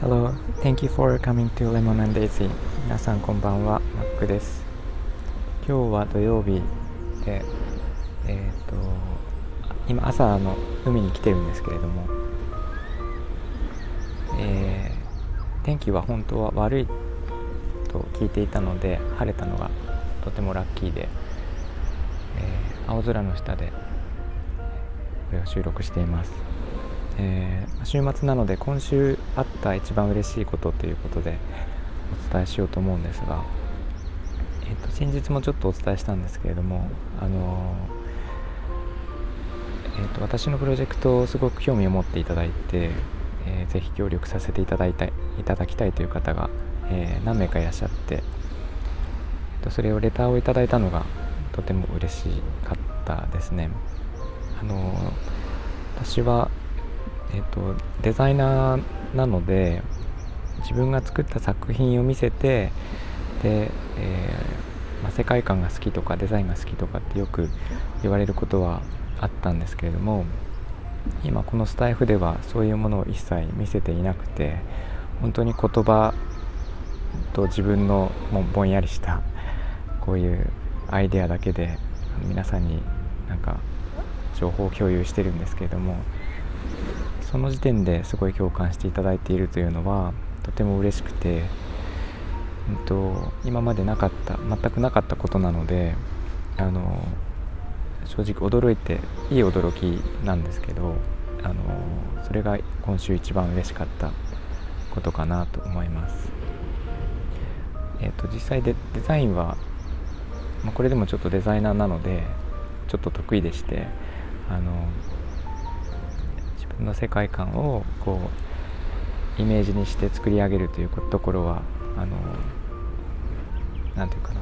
Hello, thank you for coming to Lemon and Daisy. 皆さんこんばんは、マックです。今日は土曜日で、えっ、ー、と、今朝の海に来てるんですけれども、えー、天気は本当は悪いと聞いていたので、晴れたのがとてもラッキーで、えー、青空の下でこれを収録しています。えー、週末なので今週あった一番嬉しいことということでお伝えしようと思うんですが、えーと、先日もちょっとお伝えしたんですけれども、あのー、えーと、私のプロジェクトをすごく興味を持っていただいて、えー、ぜひ協力させていただいたいただきたいという方が、えー、何名かいらっしゃって、えーと、それをレターをいただいたのがとても嬉しかったですね。あの私はえーと、デザイナーなので自分が作った作品を見せてで、えー、ま、世界観が好きとかデザインが好きとかってよく言われることはあったんですけれども今このスタイフではそういうものを一切見せていなくて本当に言葉と自分のもぼんやりしたこういうアイデアだけで皆さんになんか情報共有してるんですけれどもその時点ですごい共感していただいているというのはとても嬉しくて、うんと、今までなかった全くなかったことなのであの正直驚いていい驚きなんですけどあのそれが今週一番嬉しかったことかなと思います。えーと、実際でデザインは、まあ、これでもちょっとデザイナーなのでちょっと得意でしてあの自分の世界観をこうイメージにして作り上げるというところはあの何て言うかな、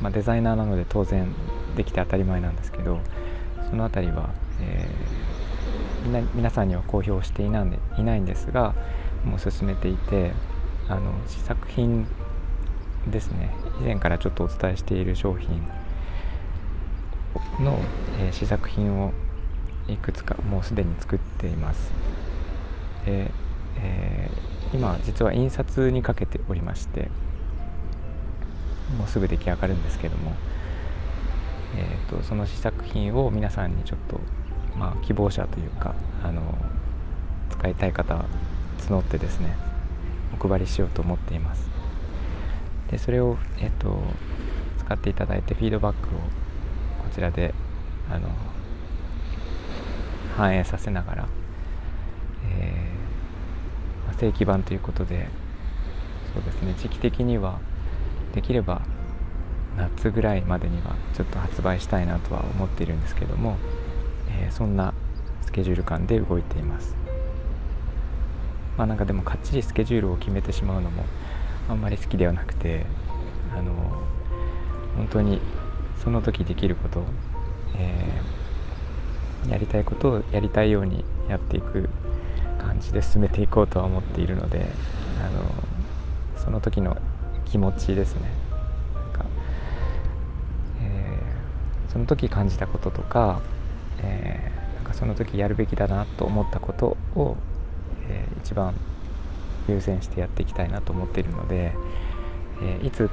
まあ、デザイナーなので当然できて当たり前なんですけどその辺りは、えー、みな皆さんには公表していないんでいないんですがもう進めていてあの試作品ですね。以前からちょっとお伝えしている商品の、え、試作品をいくつかもうすでに作っています。で、えー、今実は印刷にかけておりましてもうすぐ出来上がるんですけども、えーと、その試作品を皆さんにちょっと、まあ、希望者というかあの使いたい方募ってですねお配りしようと思っています。でそれを、えーと使っていただいてフィードバックをこちらであの反映させながら、えー、正規版ということでそうですね時期的にはできれば夏ぐらいまでにはちょっと発売したいなとは思っているんですけども、えー、そんなスケジュール感で動いています。まあなんかでもかっちりスケジュールを決めてしまうのもあんまり好きではなくてあの本当にその時できること、えーやりたいことをやりたいようにやっていく感じで進めていこうとは思っているのであのその時の気持ちですね。なんか、えー、その時感じたこととか,、えー、なんかその時やるべきだなと思ったことを、えー、一番優先してやっていきたいなと思っているので、えー、いつ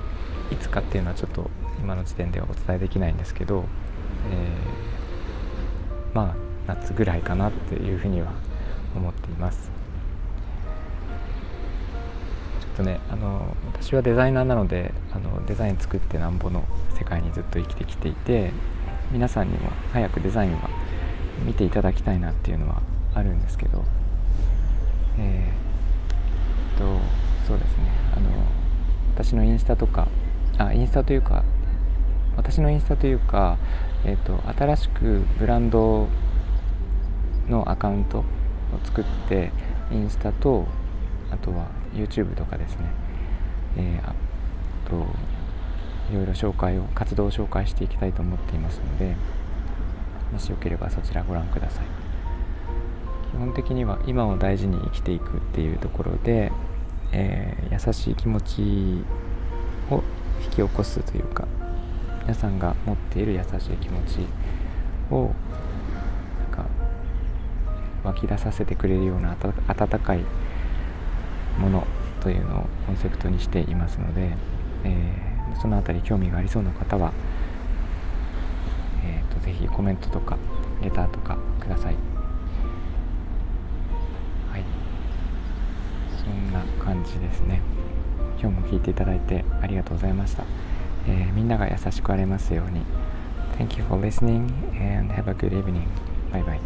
いつかっていうのはちょっと今の時点ではお伝えできないんですけど、えーまあ夏ぐらいかなっていうふうには思っています。ちょっとねあの私はデザイナーなのであのデザイン作ってなんぼの世界にずっと生きてきていて皆さんにも早くデザインは見ていただきたいなっていうのはあるんですけどえー、とそうですね。あの私のインスタとかあインスタというか私のインスタというかえーと、新しくブランドのアカウントを作ってインスタとあとは YouTube とかですね、えー、あといろいろ紹介を活動を紹介していきたいと思っていますのでもしよければそちらご覧ください。基本的には今を大事に生きていくっていうところで、えー、優しい気持ちを引き起こすというか皆さんが持っている優しい気持ちをなんか湧き出させてくれるような温かいものというのをコンセプトにしていますので、えー、その辺り興味がありそうな方は、えーと、ぜひコメントとかレターとかください。はい。そんな感じですね。今日も聞いていただいてありがとうございました、えー、みんなが優しくありますように Thank you for listening and have a good evening. Bye bye.